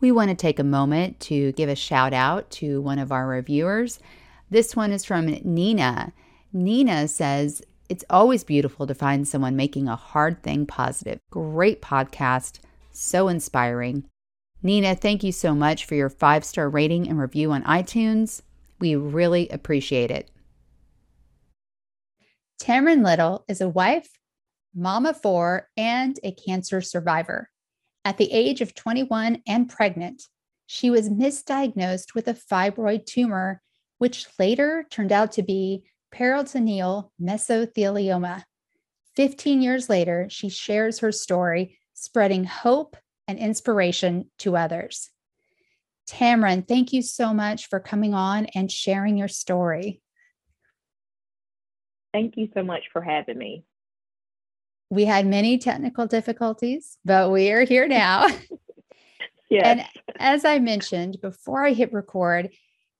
We want to take a moment to give a shout out to one of our reviewers. This one is from Nina. Nina says, It's always beautiful to find someone making a hard thing positive. Great podcast, so inspiring. Nina, thank you so much for your five star rating and review on iTunes. We really appreciate it. Tamron Little is a wife, mom of four, and a cancer survivor. At the age of 21 and pregnant, she was misdiagnosed with a fibroid tumor, which later turned out to be peritoneal mesothelioma. 15 years later, she shares her story, spreading hope and inspiration to others. Tamron, thank you so much for coming on and sharing your story. Thank you so much for having me. We had many technical difficulties, but we are here now. yes. And as I mentioned before I hit record,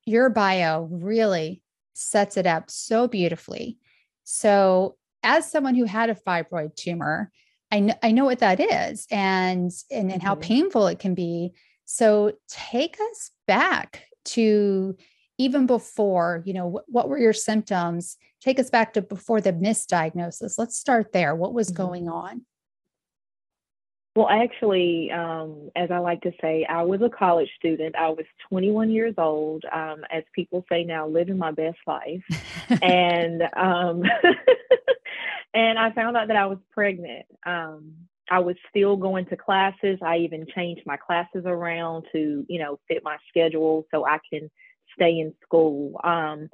your bio really sets it up so beautifully. So, as someone who had a fibroid tumor, I know, I know what that is and, and, and how mm-hmm. painful it can be. So, take us back to even before, you know, what, what were your symptoms? Take us back to before the misdiagnosis. Let's start there. What was mm-hmm. going on? Well, actually, um, as I like to say, I was a college student. I was 21 years old, um, as people say now, living my best life, and um, and I found out that I was pregnant. Um, I was still going to classes. I even changed my classes around to, you know, fit my schedule so I can stay in school. Um,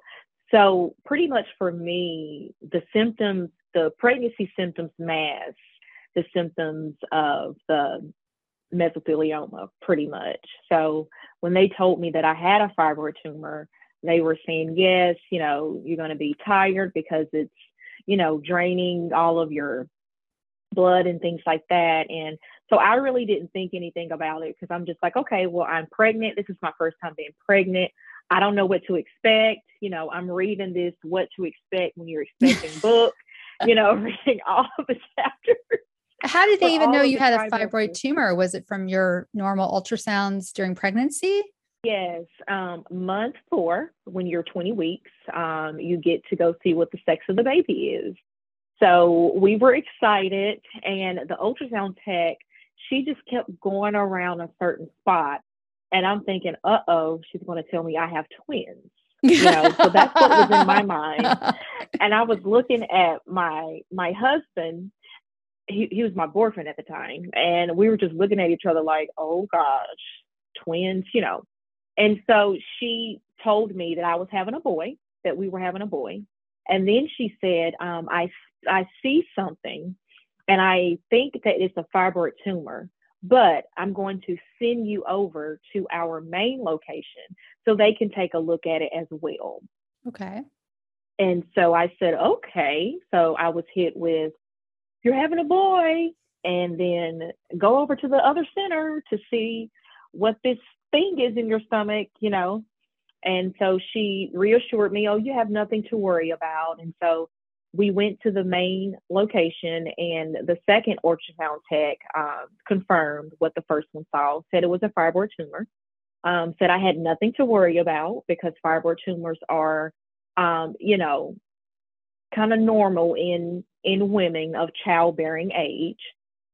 so pretty much for me, the symptoms, the pregnancy symptoms mask the symptoms of the mesothelioma pretty much. So when they told me that I had a fibroid tumor, they were saying, yes, you know, you're going to be tired because it's, you know, draining all of your blood and things like that. And so I really didn't think anything about it because I'm just like, okay, well, I'm pregnant. This is my first time being pregnant. I don't know what to expect. You know, I'm reading this what to expect when you're expecting book, you know, reading all of the chapters. How did they even know you had a fibroid tumor? Was it from your normal ultrasounds during pregnancy? Yes, um, month four, when you're 20 weeks, um, you get to go see what the sex of the baby is. So we were excited, and the ultrasound tech, she just kept going around a certain spot and I'm thinking, uh oh, she's going to tell me I have twins. You know, so that's what was in my mind. And I was looking at my my husband. He he was my boyfriend at the time, and we were just looking at each other like, oh gosh, twins, you know. And so she told me that I was having a boy, that we were having a boy, and then she said, um, I I see something, and I think that it's a fibroid tumor but I'm going to send you over to our main location so they can take a look at it as well. Okay. And so I said, okay. So I was hit with, you're having a boy, and then go over to the other center to see what this thing is in your stomach, you know. And so she reassured me, oh, you have nothing to worry about. And so we went to the main location and the second ultrasound tech uh, confirmed what the first one saw. Said it was a fibroid tumor. Um, said i had nothing to worry about because fibroid tumors are um, you know kind of normal in in women of childbearing age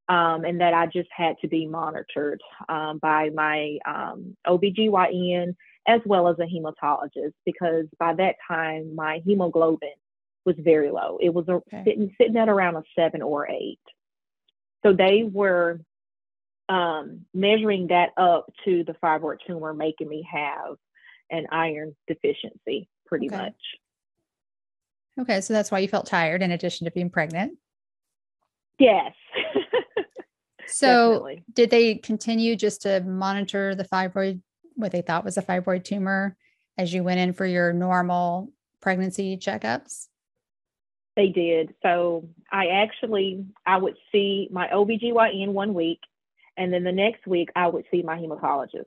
um, and that i just had to be monitored um, by my um, obgyn as well as a hematologist because by that time my hemoglobin was very low. It was a, okay. sitting sitting at around a seven or eight. So they were um, measuring that up to the fibroid tumor, making me have an iron deficiency, pretty okay. much. Okay, so that's why you felt tired, in addition to being pregnant. Yes. so, Definitely. did they continue just to monitor the fibroid what they thought was a fibroid tumor as you went in for your normal pregnancy checkups? They did. So I actually I would see my OBGYN one week and then the next week I would see my hematologist.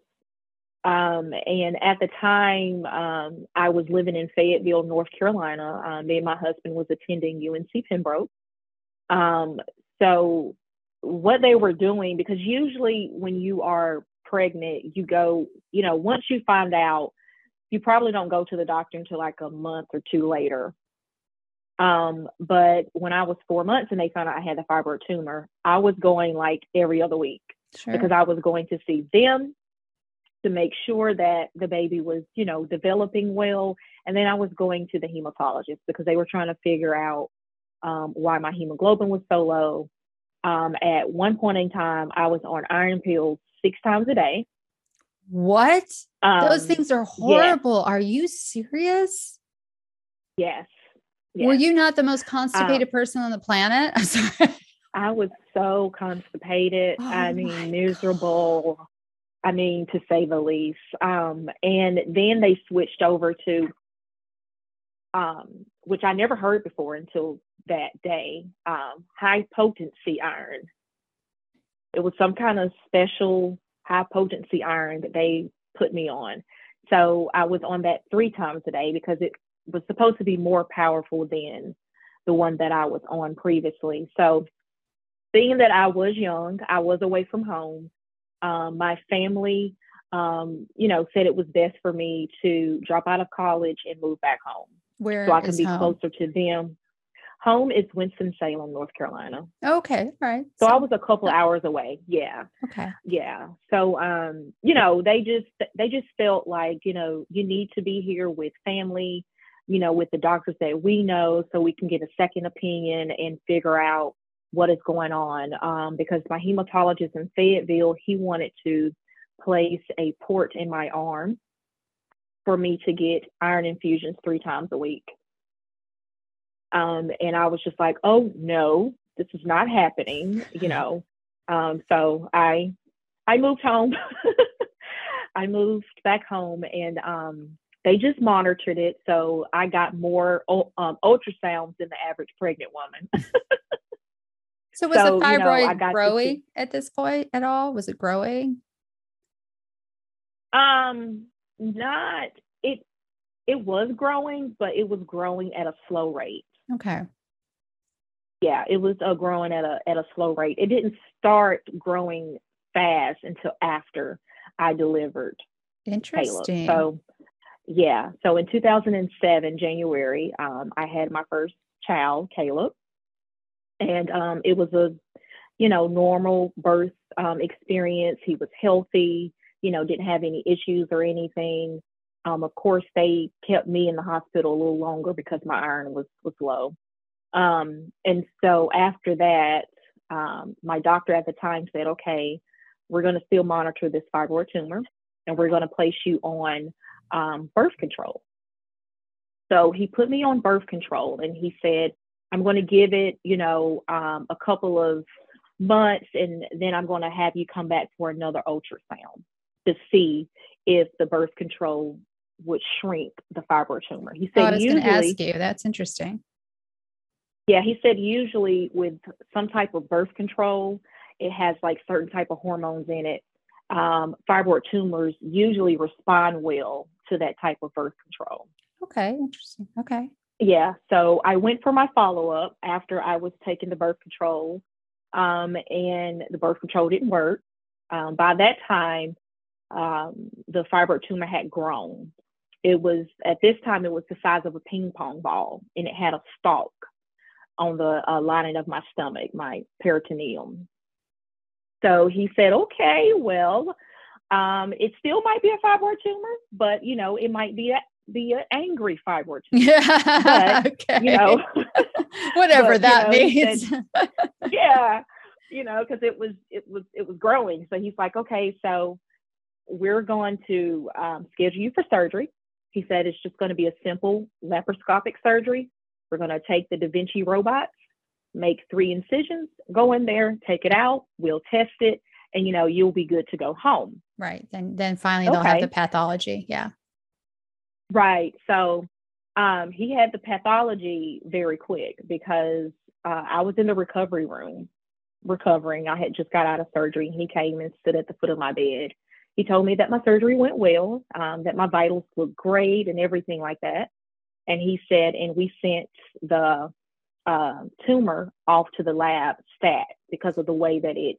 Um, and at the time, um, I was living in Fayetteville, North Carolina. Um, me and my husband was attending UNC Pembroke. Um, so what they were doing, because usually when you are pregnant, you go, you know, once you find out, you probably don't go to the doctor until like a month or two later. Um, but when I was four months and they found out I had a fibroid tumor, I was going like every other week sure. because I was going to see them to make sure that the baby was, you know, developing well. And then I was going to the hematologist because they were trying to figure out um, why my hemoglobin was so low. Um, at one point in time, I was on iron pills six times a day. What? Um, Those things are horrible. Yes. Are you serious? Yes. Yes. Were you not the most constipated um, person on the planet? I'm sorry. I was so constipated. Oh I mean, miserable. God. I mean, to say the least. Um, and then they switched over to, um, which I never heard before until that day, um, high potency iron. It was some kind of special high potency iron that they put me on. So I was on that three times a day because it was supposed to be more powerful than the one that I was on previously. So being that I was young, I was away from home. Um, my family, um, you know, said it was best for me to drop out of college and move back home. Where so I can be home? closer to them. Home is Winston Salem, North Carolina. Okay, right. So, so I was a couple hours away. Yeah. Okay. Yeah. So um, you know, they just they just felt like, you know, you need to be here with family, you know, with the doctors that we know so we can get a second opinion and figure out what is going on. Um, because my hematologist in Fayetteville, he wanted to place a port in my arm for me to get iron infusions three times a week. Um, and I was just like, oh no, this is not happening, you know. Um, so I I moved home. I moved back home and um, they just monitored it. So I got more um, ultrasounds than the average pregnant woman. so was so, the fibroid you know, growing at this point at all? Was it growing? Um, not it. It was growing, but it was growing at a slow rate. Okay. Yeah, it was uh, growing at a at a slow rate. It didn't start growing fast until after I delivered. Interesting. Caleb. So, yeah. So in 2007, January, um, I had my first child, Caleb, and um, it was a, you know, normal birth um, experience. He was healthy. You know, didn't have any issues or anything. Um, of course, they kept me in the hospital a little longer because my iron was was low. Um, and so after that, um, my doctor at the time said, "Okay, we're going to still monitor this fibroid tumor, and we're going to place you on um, birth control." So he put me on birth control, and he said, "I'm going to give it, you know, um, a couple of months, and then I'm going to have you come back for another ultrasound to see if the birth control would shrink the fibroid tumor. He said, oh, I was going to ask you. That's interesting. Yeah, he said usually with some type of birth control, it has like certain type of hormones in it. Um, fibroid tumors usually respond well to that type of birth control. Okay, interesting. Okay. Yeah, so I went for my follow up after I was taking the birth control, um, and the birth control didn't work. Um, by that time, um, the fibroid tumor had grown. It was at this time it was the size of a ping pong ball, and it had a stalk on the uh, lining of my stomach, my peritoneum. So he said, "Okay, well, um, it still might be a fibroid tumor, but you know, it might be a be an angry fibroid tumor. Yeah, but, okay. You know, whatever but, that you know, means. Said, yeah, you know, because it was it was it was growing. So he's like, okay, so we're going to um, schedule you for surgery. He said it's just going to be a simple laparoscopic surgery. We're going to take the Da Vinci robots, make three incisions, go in there, take it out, we'll test it, and you know you'll be good to go home. Right. Then then finally they'll have the pathology. Yeah. Right. So um, he had the pathology very quick because uh, i was in the recovery room recovering. I had just got out of surgery. He came and stood at the foot of my bed. He told me that my surgery went well um, that my vitals looked great and everything like that. And he said and we sent the uh, tumor off to the lab stat because of the way that it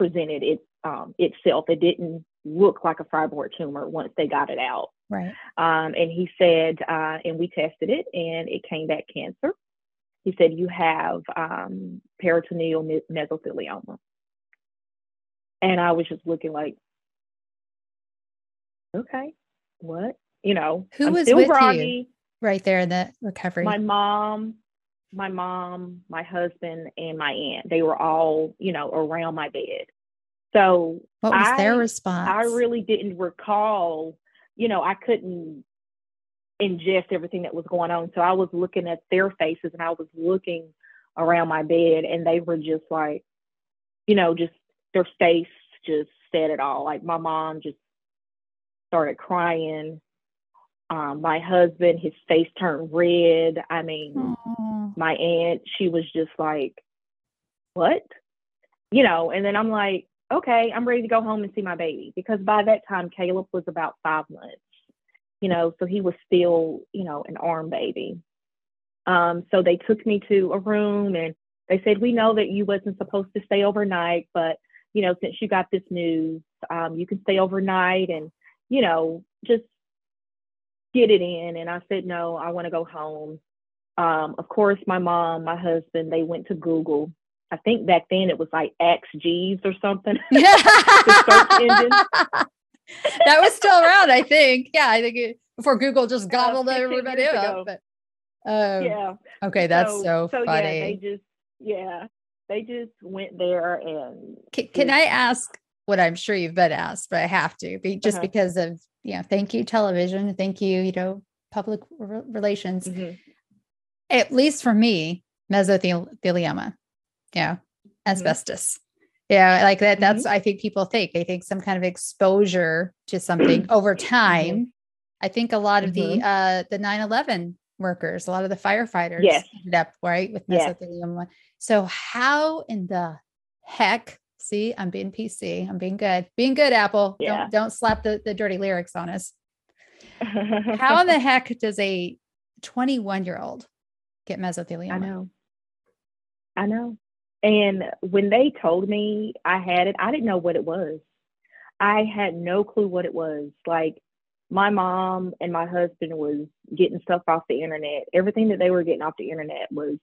presented it um, itself. It didn't look like a fibroid tumor once they got it out. Right. Um, and he said, uh, and we tested it, and it came back cancer. He said you have um, peritoneal mesothelioma, and I was just looking like, okay, what? You know, who I'm was with groggy. you right there in the recovery? My mom, my mom, my husband, and my aunt. They were all, you know, around my bed. So what was I, their response? I really didn't recall, you know, I couldn't ingest everything that was going on. So I was looking at their faces and I was looking around my bed and they were just like, you know, just their face just said it all. Like my mom just started crying. Um, my husband, his face turned red. I mean, Aww. My aunt, she was just like, what? You know, and then I'm like, okay, I'm ready to go home and see my baby because by that time, Caleb was about five months, you know, so he was still, you know, an arm baby. Um, so they took me to a room and they said, we know that you wasn't supposed to stay overnight, but, you know, since you got this news, um, you can stay overnight and, you know, just get it in. And I said, no, I want to go home. Um, of course, my mom, my husband, they went to Google. I think back then it was like Ask Jeeves or something. Yeah. that was still around, I think. Yeah, I think it, before Google just gobbled uh, everybody up. But, um, yeah. Okay, that's so, so, so funny. Yeah, they just yeah, they just went there and. Can, can I ask what I'm sure you've been asked, but I have to be just uh-huh. because of you know, thank you television, thank you, you know, public re- relations. Mm-hmm. At least for me, mesothelioma, yeah, mm-hmm. asbestos. Mm-hmm. Yeah, like that. That's mm-hmm. I think people think they think some kind of exposure to something over mm-hmm. time. I think a lot of the mm-hmm. uh the 9-11 workers, a lot of the firefighters yes. ended up right with mesothelioma. Yes. So how in the heck See, I'm being PC. I'm being good. Being good, Apple. Yeah. Don't don't slap the, the dirty lyrics on us. How in the heck does a 21 year old get mesothelioma? I know. I know. And when they told me I had it, I didn't know what it was. I had no clue what it was. Like my mom and my husband was getting stuff off the internet. Everything that they were getting off the internet was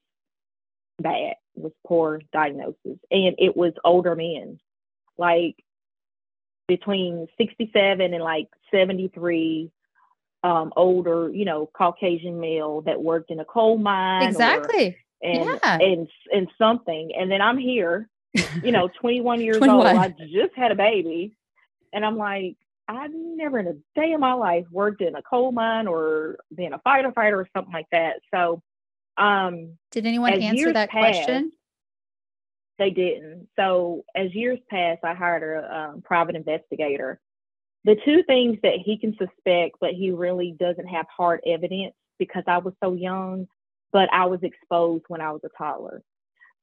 bad, was poor diagnosis. And it was older men, like between 67 and like 73, um, older, you know, Caucasian male that worked in a coal mine. Exactly. Or, and, yeah. and, and something. And then I'm here, you know, 21 years 21. old. I just had a baby. And I'm like, I've never in a day of my life worked in a coal mine or been a firefighter or something like that. So um, Did anyone answer that passed, question? They didn't. So as years passed, I hired a um, private investigator. The two things that he can suspect, but he really doesn't have hard evidence because I was so young, but I was exposed when I was a toddler.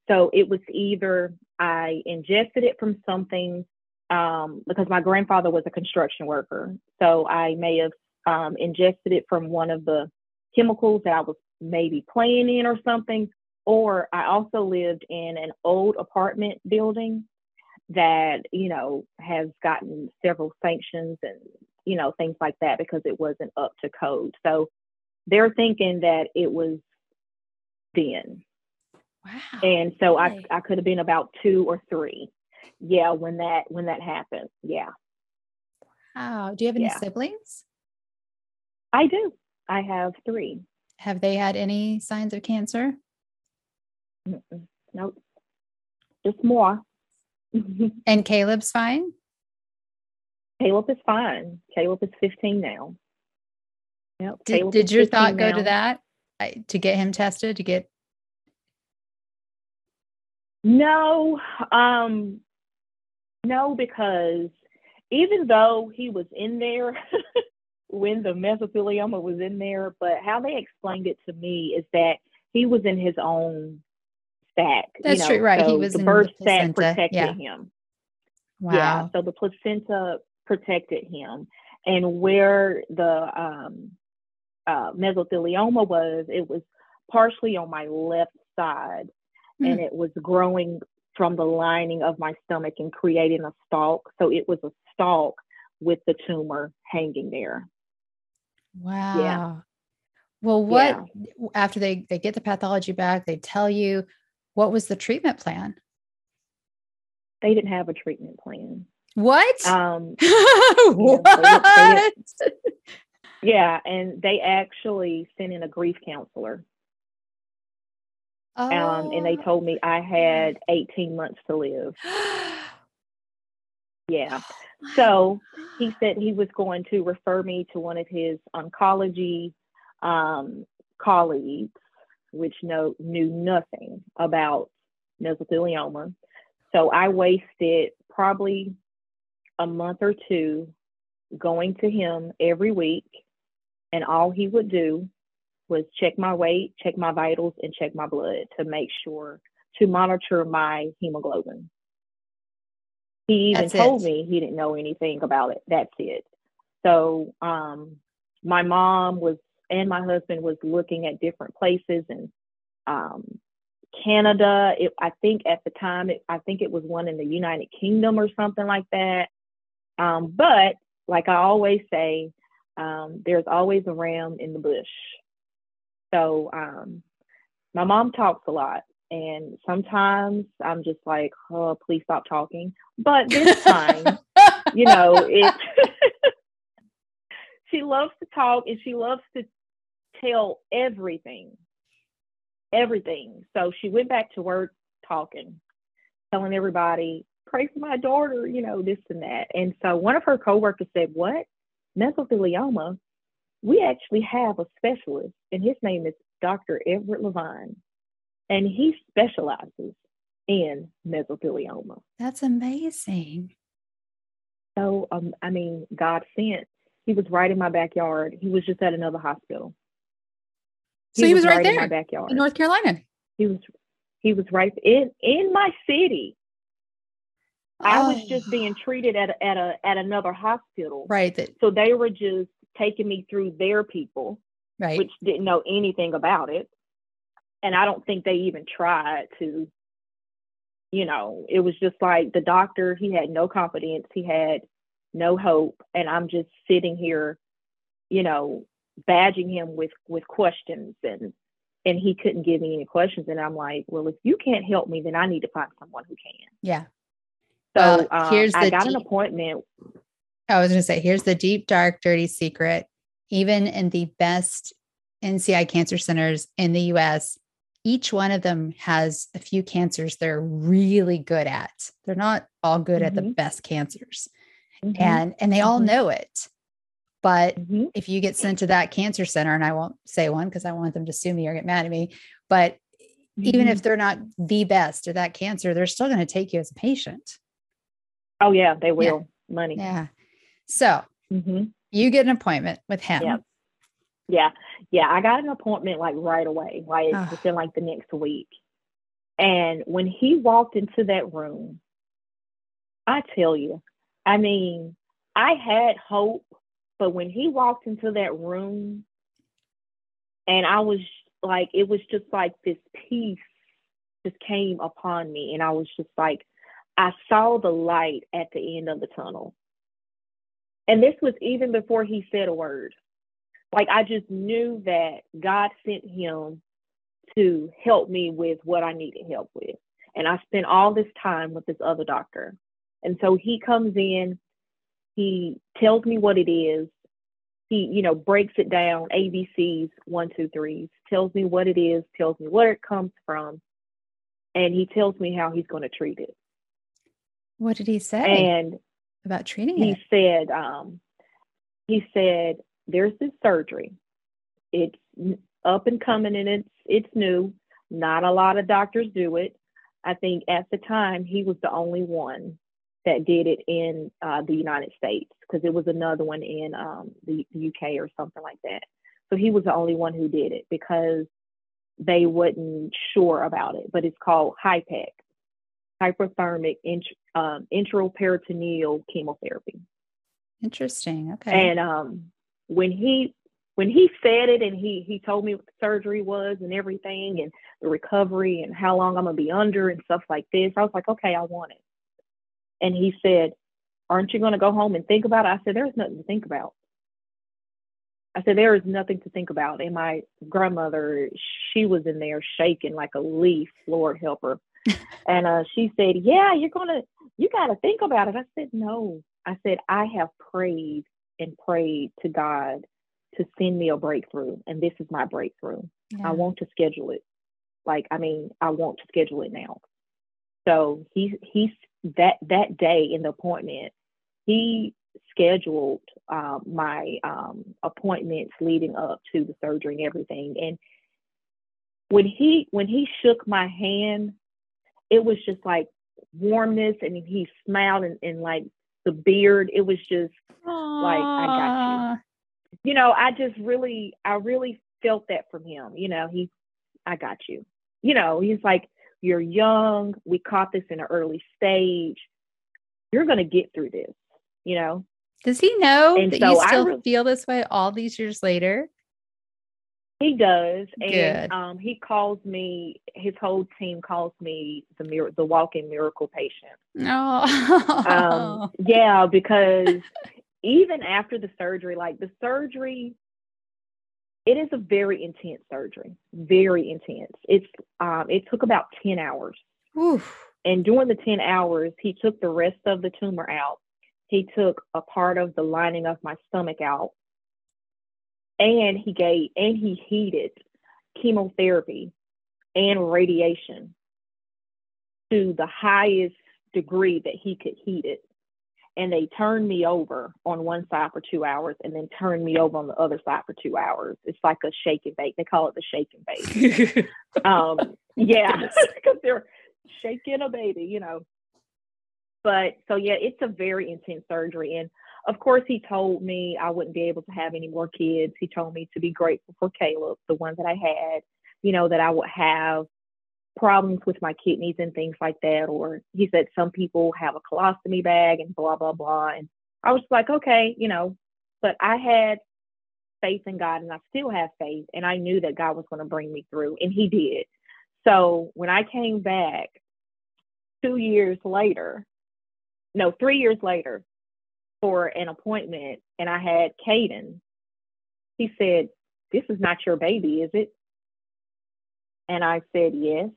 So it was either I ingested it from something um, because my grandfather was a construction worker. So I may have um, ingested it from one of the chemicals that I was maybe playing in or something. Or I also lived in an old apartment building that, you know, has gotten several sanctions and, you know, things like that because it wasn't up to code. So they're thinking that it was then. Wow. And so I, I could have been about two or three. Yeah, when that when that happened. Yeah. Wow. Do you have any yeah. siblings? I do. I have three. Have they had any signs of cancer? Mm-mm. Nope. Just more. and Caleb's fine? Caleb is fine. Caleb is 15 now. Yep. Did, did your thought go now. to that to get him tested to get? No. Um, No, because even though he was in there when the mesothelioma was in there, but how they explained it to me is that he was in his own sac. That's you know, true, right? So he was the in birth the sac placenta. protected Yeah. him. Wow. Yeah, so the placenta protected him, and where the um, uh, mesothelioma was, it was partially on my left side, Hmm. and it was growing from the lining of my stomach and creating a stalk. So it was a stalk with the tumor hanging there. Wow. Yeah. Well, what Yeah. after they they get the pathology back, they tell you what was the treatment plan? They didn't have a treatment plan. What? Um, what? yeah, and they actually sent in a grief counselor. Um, and they Oh. told me I had 18 months to live. Yeah. So he said he was going to refer me to one of his oncology um, colleagues, which know, knew nothing about mesothelioma. So I wasted probably a month or two going to him every week, and all he would do was check my weight, check my vitals, and check my blood to make sure to monitor my hemoglobin. He even That's told it. me he didn't know anything about it. That's it. So um, my mom was and my husband was looking at different places and um, Canada. It, I think at the time, it, I think it was one in the United Kingdom or something like that. Um, but like I always say, um, there's always a ram in the bush. So um, my mom talks a lot, and sometimes I'm just like, oh, please stop talking. But this time, you know, it. Loves to talk and she loves to tell everything, everything. So she went back to work talking, telling everybody, pray for my daughter, you know, this and that. And so one of her coworkers said, What? Mesothelioma? We actually have a specialist, and his name is Dr. Edward Levine, and he specializes in mesothelioma. That's amazing. So, um, I mean, God sent. He was right in my backyard. He was just at another hospital. So he was right there in my backyard. in North Carolina. He was he was right in in my city. I was Oh, just being treated at a, at a at another hospital. right. That So they were just taking me through their people, right. which didn't know anything about it. And I don't think they even tried to, you know, it was just like the doctor, he had no confidence, he had no hope. And I'm just sitting here, you know, badging him with with questions and and he couldn't give me any questions. And I'm like, well, if you can't help me, then I need to find someone who can. yeah. So Well, um, here's I the got an appointment. I was going to say, here's the deep, dark, dirty secret. Even in the best NCI cancer centers in the US, each one of them has a few cancers they're really good at. They're not all good at the Mhm. best cancers. Mhm, And and they all Mhm. know it. But mhm. if you get sent to that cancer center, and I won't say one because I want them to sue me or get mad at me, but even Mhm. if they're not the best at that cancer, they're still going to take you as a patient. Oh yeah, they will. Money. Yeah. So hmm you get an appointment with him. Yeah. Yeah. Yeah. I got an appointment like right away, like Ah. within like the next week. And when he walked into that room, I tell you, I mean, I had hope, but when he walked into that room and I was like, it was just like this peace just came upon me. And I was just like, I saw the light at the end of the tunnel. And this was even before he said a word. Like I just knew that God sent him to help me with what I needed help with. And I spent all this time with this other doctor. And so he comes in, he tells me what it is. He, you know, breaks it down, ABCs, one, two, threes, tells me what it is, tells me where it comes from, and he tells me how he's going to treat it. What did he say And about treating he it? said, um, he said, there's this surgery. It's up and coming and it's it's new. Not a lot of doctors do it. I think at the time he was the only one. That did it in uh, the United States because it was another one in um, the, the UK or something like that. So he was the only one who did it because they wasn't sure about it. But it's called HIPEC, hyperthermic int- um, intraperitoneal chemotherapy. Interesting. Okay. And um, when he when he said it and he he told me what the surgery was and everything and the recovery and how long I'm gonna be under and stuff like this, I was like, okay, I want it. And he said, Aren't you gonna go home and think about it? I said, There's nothing to think about. I said, There is nothing to think about. And my grandmother, she was in there shaking like a leaf, Lord help her. and uh, she said, Yeah, you're gonna you gotta think about it. I said, No. I said, I have prayed and prayed to God to send me a breakthrough, and this is my breakthrough. Yeah. I want to schedule it. Like, I mean, I want to schedule it now. So he he's that that day in the appointment, he scheduled um, my um, appointments leading up to the surgery and everything. And when he when he shook my hand, it was just like warmness, and he smiled and, and like the beard. It was just Aww. like I got you you know, I just really, I really felt that from him. You know, he, I got you. You know, he's like, you're young. We caught this in an early stage. You're going to get through this, you know? Does he know and that so you still re- feel this way all these years later? He does, and um, he calls me. His whole team calls me the mir- the walking miracle patient. Oh. um, yeah, because even after the surgery, like the surgery, it is a very intense surgery, very intense. It's um, it took about ten hours, Oof. and during the ten hours, he took the rest of the tumor out. He took a part of the lining of my stomach out, and he gave and he heated chemotherapy and radiation to the highest degree that he could heat it and they turned me over on one side for two hours and then turned me over on the other side for two hours. It's like a shake and bake. They call it the shake and bake. um, yeah, because they're shaking a baby, you know. But so yeah, it's a very intense surgery. And of course, he told me I wouldn't be able to have any more kids. He told me to be grateful for Caleb, the one that I had, you know, that I would have problems with my kidneys and things like that. Or he said some people have a colostomy bag and blah, blah, blah. And I was like, okay, you know, but I had faith in God and I still have faith. And I knew that God was going to bring me through, and He did. So when I came back two years later, no, three years later for an appointment, and I had Caden, he said, This is not your baby, is it? And I said, Yes.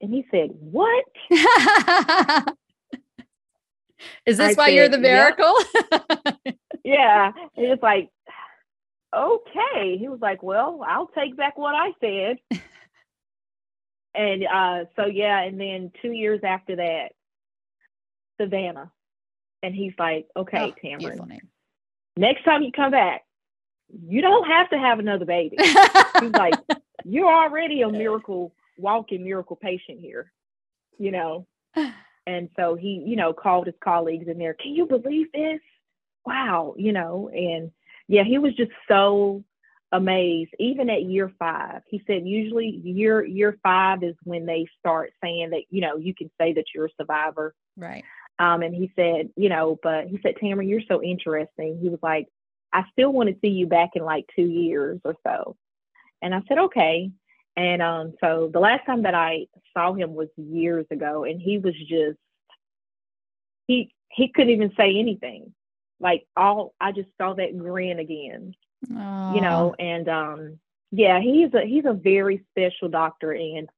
And he said, What? Is this I why said, you're the miracle? Yeah. yeah. He was like, Okay. He was like, Well, I'll take back what I said. and uh, so, yeah. And then two years after that, Savannah. And he's like, Okay, oh, Tamron, next time you come back, you don't have to have another baby. he's like, You're already a miracle walking miracle patient here, you know. And so he, you know, called his colleagues in there, can you believe this? Wow, you know, and yeah, he was just so amazed. Even at year five, he said usually year year five is when they start saying that, you know, you can say that you're a survivor. Right. Um, and he said, you know, but he said, Tamron, you're so interesting. He was like, I still want to see you back in like two years or so. And I said, okay. And um, so the last time that I saw him was years ago, and he was just he he couldn't even say anything. Like all I just saw that grin again. Aww. You know, and um yeah, he's a he's a very special doctor and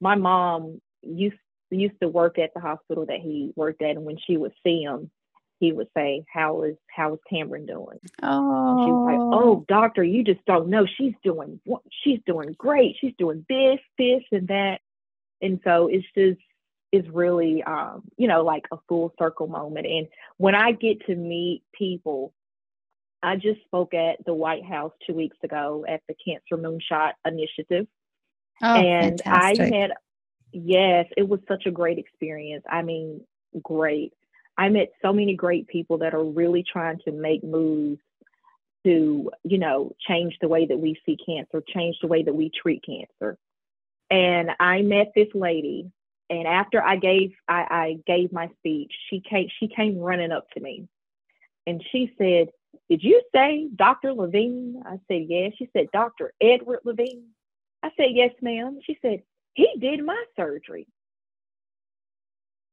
my mom used used to work at the hospital that he worked at and when she would see him, he would say, "How is how is Tamron doing?" Oh, she was like, "Oh, doctor, you just don't know. She's doing she's doing great. She's doing this, this, and that." And so it's just is really, um, you know, like a full circle moment. And when I get to meet people, I just spoke at the White House two weeks ago at the Cancer Moonshot Initiative, oh, and fantastic. I had yes, it was such a great experience. I mean, great I met so many great people that are really trying to make moves to, you know, change the way that we see cancer, change the way that we treat cancer. And I met this lady, and after I gave I, I gave my speech, she came she came running up to me, and she said, "Did you say Dr. Levine?" I said, "Yes." She said, "Dr. Edward Levine." I said, "Yes, ma'am." She said, "He did my surgery."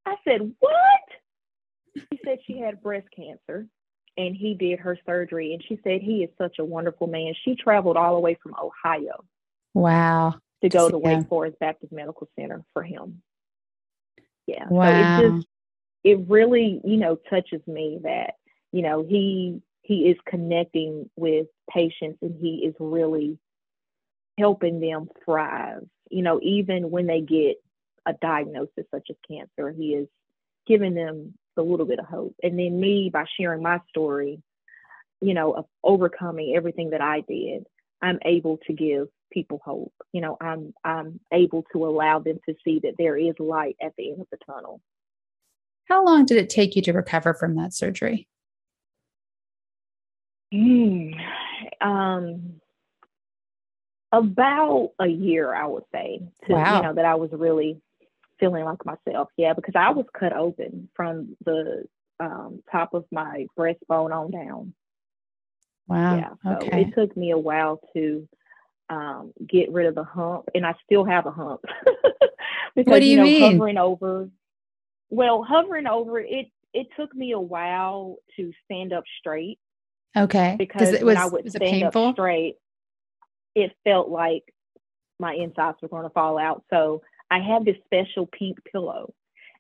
I said, "What?" She said she had breast cancer and he did her surgery. And she said he is such a wonderful man. She traveled all the way from Ohio. Wow. To go to Wake Forest Baptist Medical Center for him. Yeah. Wow. So it just it really, you know, touches me that, you know, he he is connecting with patients and he is really helping them thrive. You know, even when they get a diagnosis such as cancer, he is giving them a little bit of hope. And then me, by sharing my story, you know, of overcoming everything that I did, I'm able to give people hope. You know, I'm I'm able to allow them to see that there is light at the end of the tunnel. How long did it take you to recover from that surgery? Mm, um, about a year, I would say. To, wow. You know that I was really feeling like myself. Yeah, because I was cut open from the um, top of my breastbone on down. Wow. Yeah. So okay. it took me a while to um, get rid of the hump, and I still have a hump. because, what do you, you know, mean? Hovering over. Well, hovering over it. It took me a while to stand up straight. Okay. Because it was, when I would was stand up straight, it felt like my insides were going to fall out. So I had this special pink pillow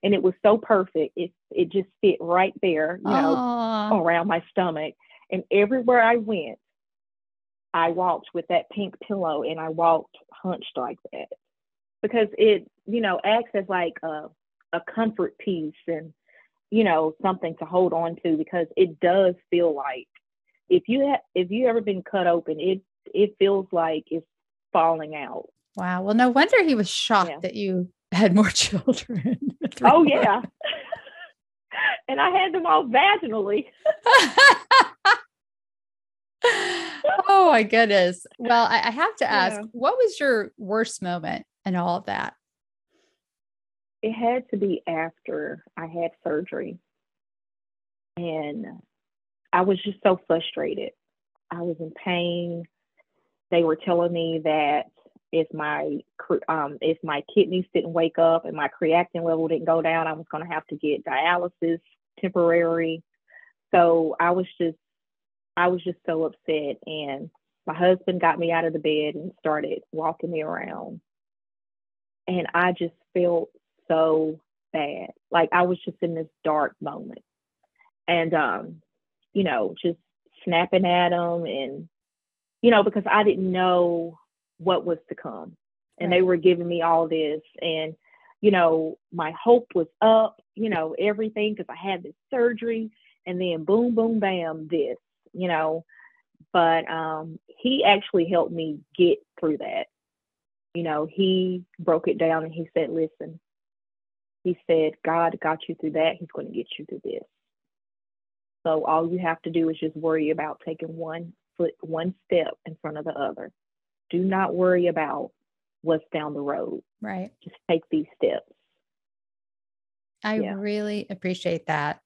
and it was so perfect. It it just fit right there, you know, Aww. around my stomach. And everywhere I went, I walked with that pink pillow and I walked hunched like that. Because it, you know, acts as like a a comfort piece and you know, something to hold on to because it does feel like if you have if you ever been cut open, it it feels like it's falling out. Wow. Well, no wonder he was shocked yeah. that you had more children. oh, yeah. and I had them all vaginally. oh, my goodness. Well, I, I have to ask, yeah. what was your worst moment in all of that? It had to be after I had surgery. And I was just so frustrated. I was in pain. They were telling me that if my um, if my kidneys didn't wake up and my creatinine level didn't go down, I was going to have to get dialysis temporary. So I was just I was just so upset, and my husband got me out of the bed and started walking me around, and I just felt so bad, like I was just in this dark moment, and um, you know, just snapping at him and you know because I didn't know what was to come. And right. they were giving me all this. And, you know, my hope was up, you know, everything because I had this surgery and then boom, boom, bam, this, you know. But um, he actually helped me get through that. You know, he broke it down and he said, listen, he said, God got you through that. He's going to get you through this. So all you have to do is just worry about taking one foot, one step in front of the other do not worry about what's down the road. Right. Just take these steps. I yeah. really appreciate that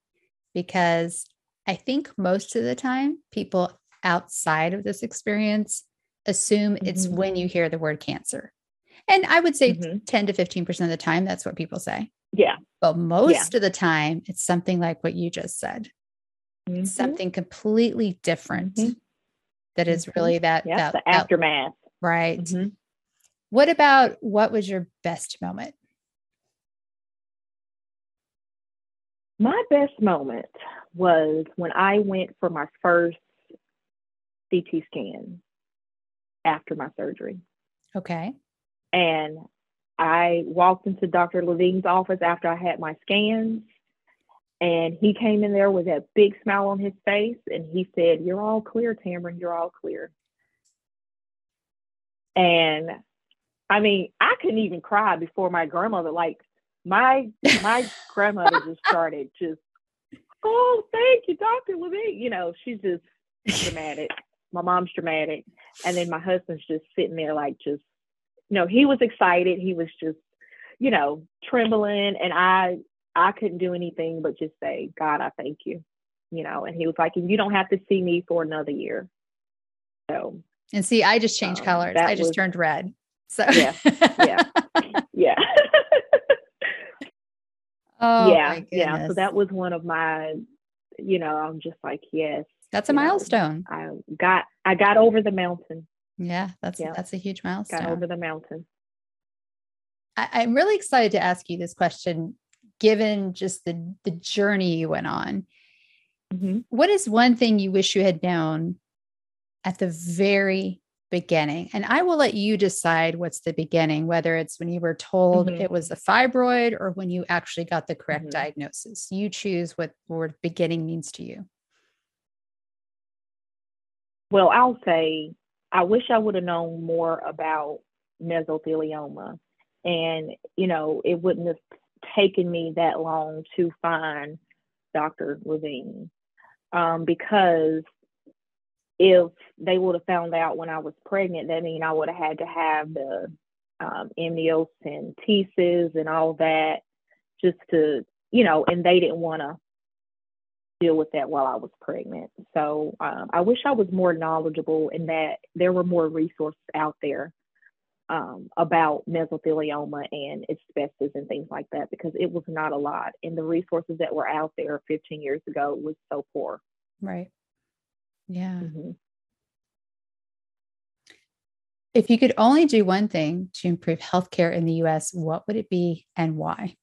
because I think most of the time people outside of this experience assume mm-hmm. it's when you hear the word cancer. And I would say mm-hmm. 10 to 15% of the time, that's what people say. Yeah. But most yeah. of the time, it's something like what you just said. Mm-hmm. something completely different mm-hmm. that is mm-hmm. really that, yep, that the aftermath. Right. Mm-hmm. What about what was your best moment? My best moment was when I went for my first CT scan after my surgery. Okay. And I walked into Dr. Levine's office after I had my scans, and he came in there with that big smile on his face, and he said, "You're all clear, Tamron. You're all clear." And I mean, I couldn't even cry before my grandmother. Like my my grandmother just started just oh, thank you, Dr. Levine. You know, she's just dramatic. my mom's dramatic. And then my husband's just sitting there like just, you know, he was excited. He was just, you know, trembling. And I I couldn't do anything but just say, God, I thank you. You know, and he was like, you don't have to see me for another year. So and see, I just changed um, colors. I just was, turned red. So yeah, yeah, yeah. oh, yeah, yeah. So that was one of my, you know, I'm just like, yes, that's a milestone. Know, I got, I got over the mountain. Yeah, that's yeah. that's a huge milestone. Got over the mountain. I, I'm really excited to ask you this question, given just the the journey you went on. Mm-hmm. What is one thing you wish you had known at the very beginning. And I will let you decide what's the beginning, whether it's when you were told mm-hmm. it was a fibroid or when you actually got the correct mm-hmm. diagnosis. You choose what the word beginning means to you. Well, I'll say I wish I would have known more about mesothelioma. And, you know, it wouldn't have taken me that long to find Dr. Levine um, because if they would have found out when I was pregnant, that mean I would have had to have the um, amniocentesis and all that just to, you know, and they didn't want to deal with that while I was pregnant. So um, I wish I was more knowledgeable in that there were more resources out there um, about mesothelioma and asbestos and things like that because it was not a lot. And the resources that were out there 15 years ago was so poor. Right. Yeah. Mm-hmm. If you could only do one thing to improve healthcare in the US, what would it be and why?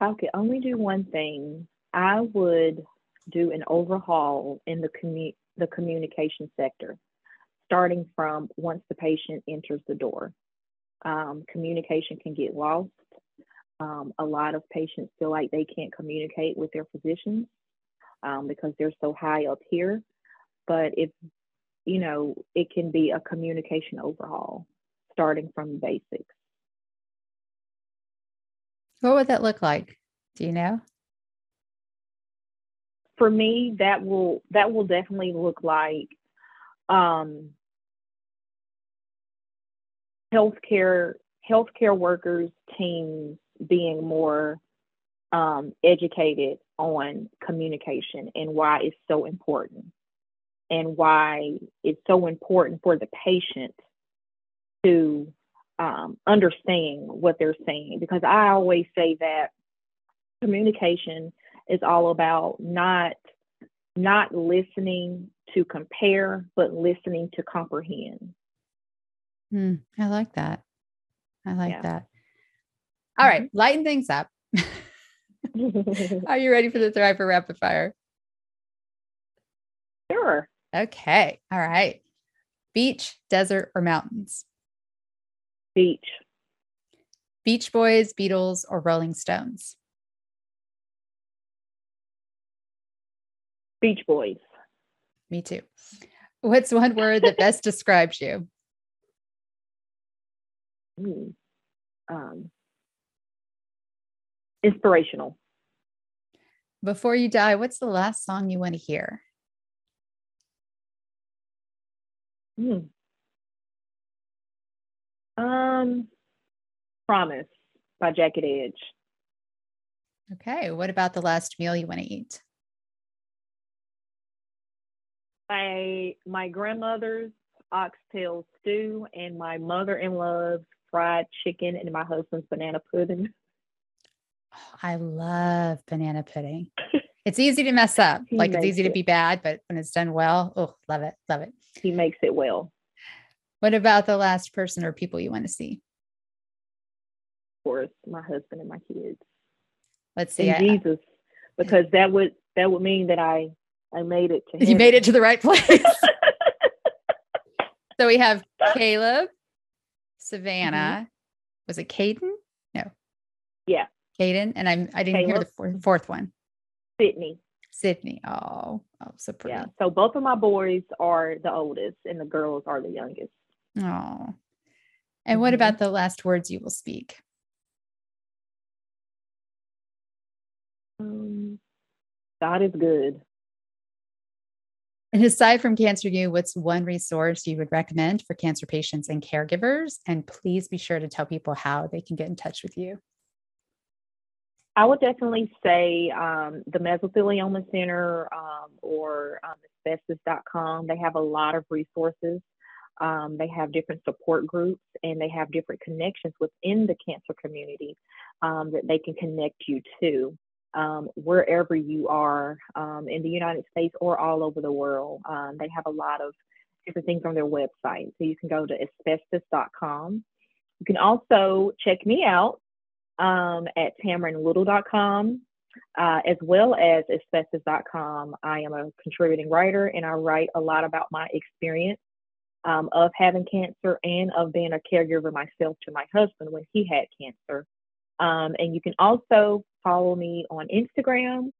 I could only do one thing, I would do an overhaul in the commu- the communication sector, starting from once the patient enters the door. Um, communication can get lost um, a lot of patients feel like they can't communicate with their physicians um, because they're so high up here. But if, you know, it can be a communication overhaul starting from basics. What would that look like? Do you know? For me, that will that will definitely look like um, healthcare healthcare workers teams being more um, educated on communication and why it's so important and why it's so important for the patient to um, understand what they're saying. Because i always say that communication is all about not not listening to compare but listening to comprehend. Mm, i like that. I like yeah. that all right, mm-hmm. lighten things up. Are you ready for the Thriver Rapid Fire? Sure. Okay. All right. Beach, desert, or mountains? Beach. Beach Boys, Beatles, or Rolling Stones? Beach Boys. Me too. What's one word that best describes you? Mm. Um, inspirational. Before you die, what's the last song you want to hear? Hmm. Um, Promise by Jagged Edge. Okay. What about the last meal you want to eat? I my grandmother's oxtail stew and my mother-in-law's fried chicken and my husband's banana pudding. I love banana pudding. It's easy to mess up. He like it's easy it. to be bad, but when it's done well, oh, love it. Love it. He makes it well. What about the last person or people you want to see? Of course, my husband and my kids. Let's see. And I, Jesus, because that would that would mean that I I made it to You made it to the right place. so we have Caleb, Savannah. Mm-hmm. Was it Caden? No. Yeah. Hayden, and I'm I didn't Caleb. hear the fourth, fourth one. Sydney. Sydney. Oh, oh, so pretty. Yeah. So both of my boys are the oldest, and the girls are the youngest. Oh. And what mm-hmm. about the last words you will speak? Um, God is good. And aside from Cancer U, what's one resource you would recommend for cancer patients and caregivers? And please be sure to tell people how they can get in touch with you. I would definitely say um, the Mesothelioma Center um, or um, asbestos.com. They have a lot of resources. Um, they have different support groups and they have different connections within the cancer community um, that they can connect you to um, wherever you are um, in the United States or all over the world. Um, they have a lot of different things on their website. So you can go to asbestos.com. You can also check me out um, at tamronlittle.com. Uh, as well as asbestos.com. I am a contributing writer and I write a lot about my experience um, of having cancer and of being a caregiver myself to my husband when he had cancer. Um, and you can also follow me on Instagram.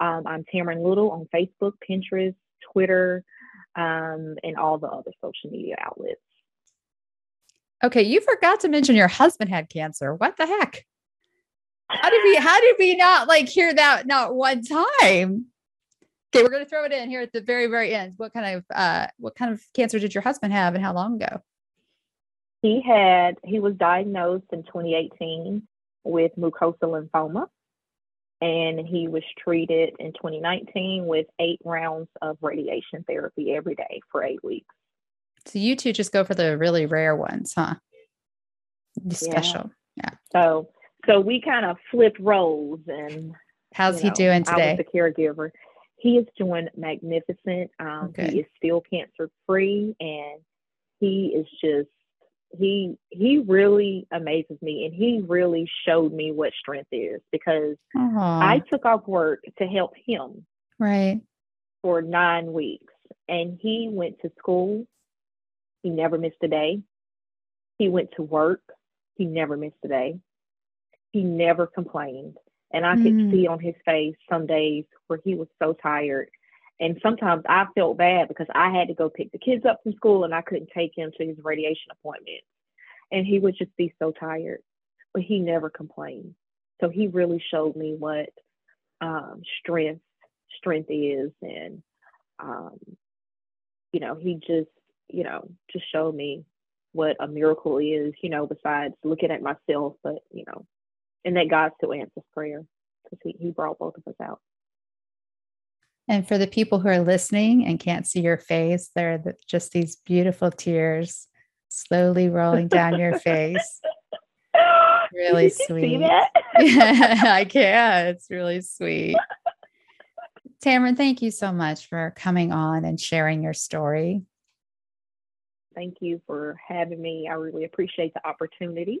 Um, I'm Tamron Little on Facebook, Pinterest, Twitter, um, and all the other social media outlets. Okay, you forgot to mention your husband had cancer. What the heck? How did we how did we not like hear that not one time? Okay, we're gonna throw it in here at the very, very end. What kind of uh what kind of cancer did your husband have and how long ago? He had he was diagnosed in 2018 with mucosal lymphoma. And he was treated in 2019 with eight rounds of radiation therapy every day for eight weeks. So you two just go for the really rare ones, huh? Special. Yeah. yeah. So so we kind of flipped roles and how's he know, doing today? I was the caregiver. He is doing magnificent. Um, okay. He is still cancer free and he is just he he really amazes me and he really showed me what strength is because Aww. I took off work to help him right for 9 weeks and he went to school he never missed a day he went to work he never missed a day he never complained and I mm. could see on his face some days where he was so tired and sometimes I felt bad because I had to go pick the kids up from school and I couldn't take him to his radiation appointment. And he would just be so tired, but he never complained. So he really showed me what um, strength strength is, and um, you know, he just you know just showed me what a miracle is. You know, besides looking at myself, but you know, and that God still answers prayer because he he brought both of us out. And for the people who are listening and can't see your face, there are just these beautiful tears slowly rolling down your face. Really sweet. yeah, I can. It's really sweet. Tamron, thank you so much for coming on and sharing your story. Thank you for having me. I really appreciate the opportunity.